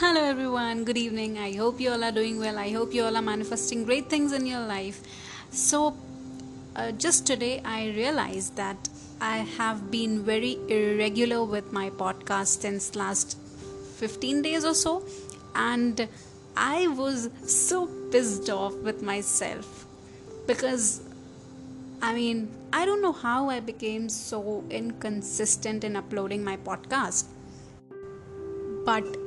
Hello, everyone. Good evening. I hope you all are doing well. I hope you all are manifesting great things in your life. So, uh, just today, I realized that I have been very irregular with my podcast since last 15 days or so, and I was so pissed off with myself because I mean, I don't know how I became so inconsistent in uploading my podcast. But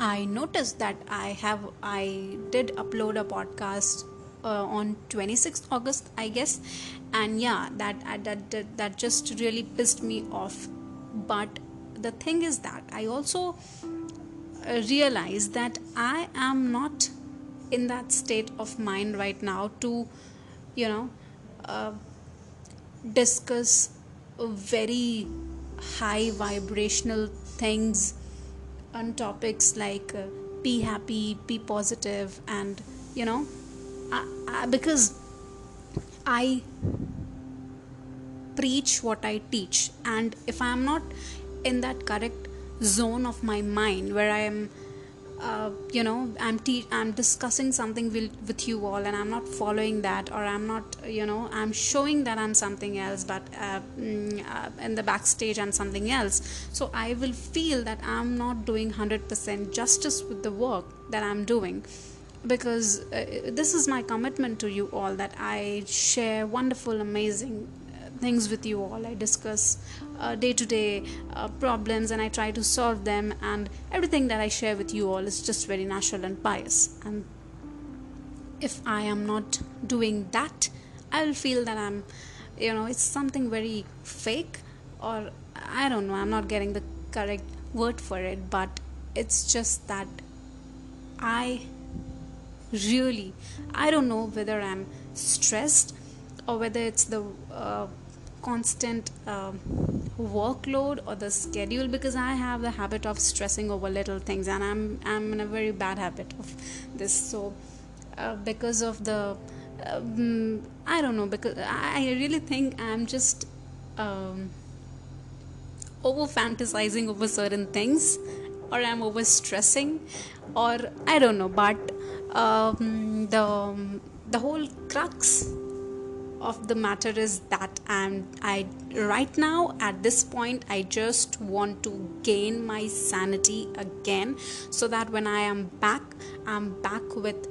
I noticed that I have I did upload a podcast uh, on 26th August, I guess, and yeah, that, that that that just really pissed me off. But the thing is that I also uh, realized that I am not in that state of mind right now to, you know, uh, discuss very high vibrational things on topics like uh, be happy, be positive, and you know, I, I, because I preach what I teach, and if I am not in that correct zone of my mind where I am uh, you know i'm te- i'm discussing something with, with you all and i'm not following that or i'm not you know i'm showing that i'm something else but uh, mm, uh, in the backstage i'm something else. So i will feel that i'm not doing 100% justice with the work that i'm doing because uh, this is my commitment to you all that i share wonderful amazing things with you all. I discuss day to day problems and I try to solve them, and everything that I share with you all is just very natural and pious. And if I am not doing that, I will feel that I'm, you know, it's something very fake, or I don't know, I'm not getting the correct word for it, but it's just that I really, I don't know whether I'm stressed or whether it's the uh, constant uh, workload or the schedule because I have the habit of stressing over little things and I'm I'm in a very bad habit of this. So uh, because of the um, I don't know because I really think I'm just um, over fantasizing over certain things or I'm over stressing or I don't know but um, the the whole crux of the matter is that I'm I right now at this point I just want to gain my sanity again so that when I am back I'm back with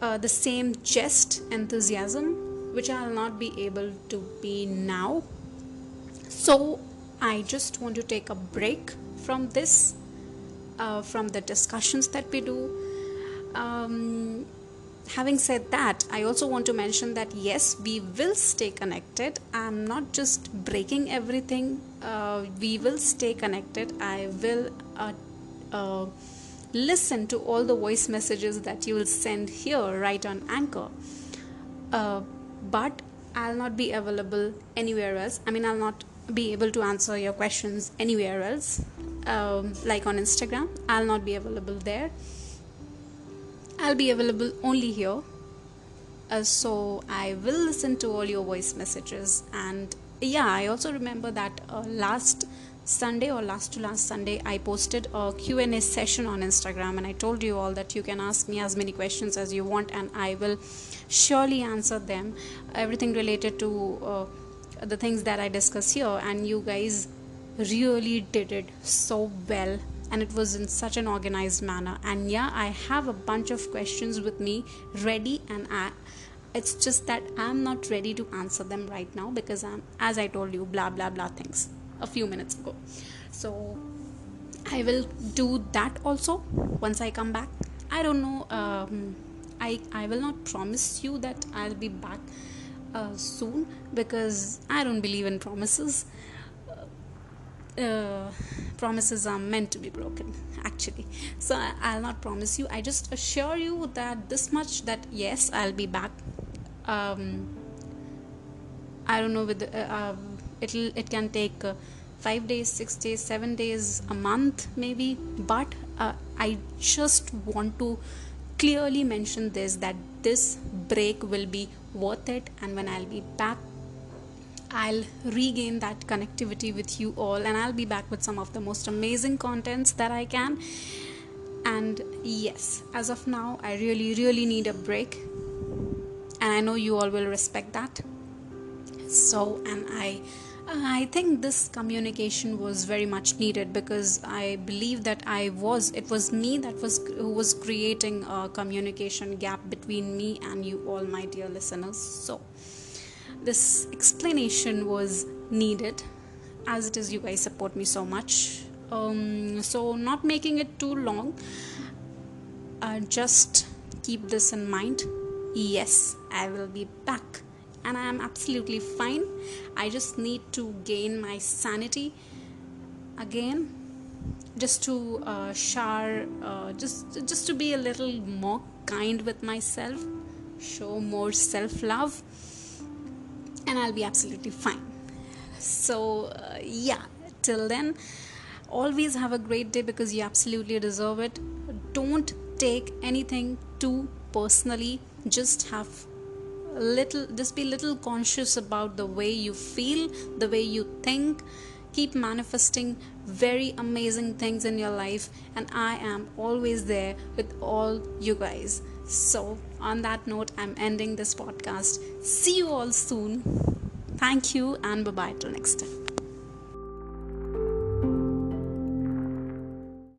uh, the same jest enthusiasm which I'll not be able to be now. So I just want to take a break from this uh, from the discussions that we do. Um, having said that, I also want to mention that yes, we will stay connected. I'm not just breaking everything, uh, we will stay connected. I will uh, uh, listen to all the voice messages that you will send here right on Anchor. Uh, but I'll not be available anywhere else. I mean, I'll not be able to answer your questions anywhere else, um, like on Instagram. I'll not be available there I'll be available only here. Uh, so I will listen to all your voice messages. And yeah, I also remember that uh, last Sunday or last to last Sunday, I posted a Q&A session on Instagram, and I told you all that you can ask me as many questions as you want, and I will surely answer them. Everything related to uh, the things that I discuss here, and you guys really did it so well and it was in such an organized manner. And yeah i have a bunch of questions with me ready and I, it's just that i'm not ready to answer them right now because i'm as i told you blah blah blah things a few minutes ago. So i will do that also once i come back. I don't know um, i i will not promise you that i'll be back uh, soon because i don't believe in promises uh, promises are meant to be broken actually. So i'll not promise you. I just assure you that this much that yes i'll be back. Um, i don't know with uh, uh, it'll it can take uh, five days six days seven days a month maybe. But uh, i just want to clearly mention this that this break will be worth it and when i'll be back I'll regain that connectivity with you all and I'll be back with some of the most amazing contents that I can. And yes, as of now, I really, really need a break. And I know you all will respect that. So, and I I think this communication was very much needed because I believe that I was it was me that was who was creating a communication gap between me and you all my dear listeners so this explanation was needed as it is you guys support me so much. Um, so not making it too long uh, just keep this in mind. Yes i will be back and I am absolutely fine. I just need to gain my sanity again just to uh, share uh, just just to be a little more kind with myself show more self love i'll be absolutely fine. So uh, yeah till then always have a great day because you absolutely deserve it. Don't take anything too personally. Just have a little just be little conscious about the way you feel the way you think. Keep manifesting very amazing things in your life. And i am always there with all you guys so on that note i'm ending this podcast. See you all soon. Thank you and bye bye till next time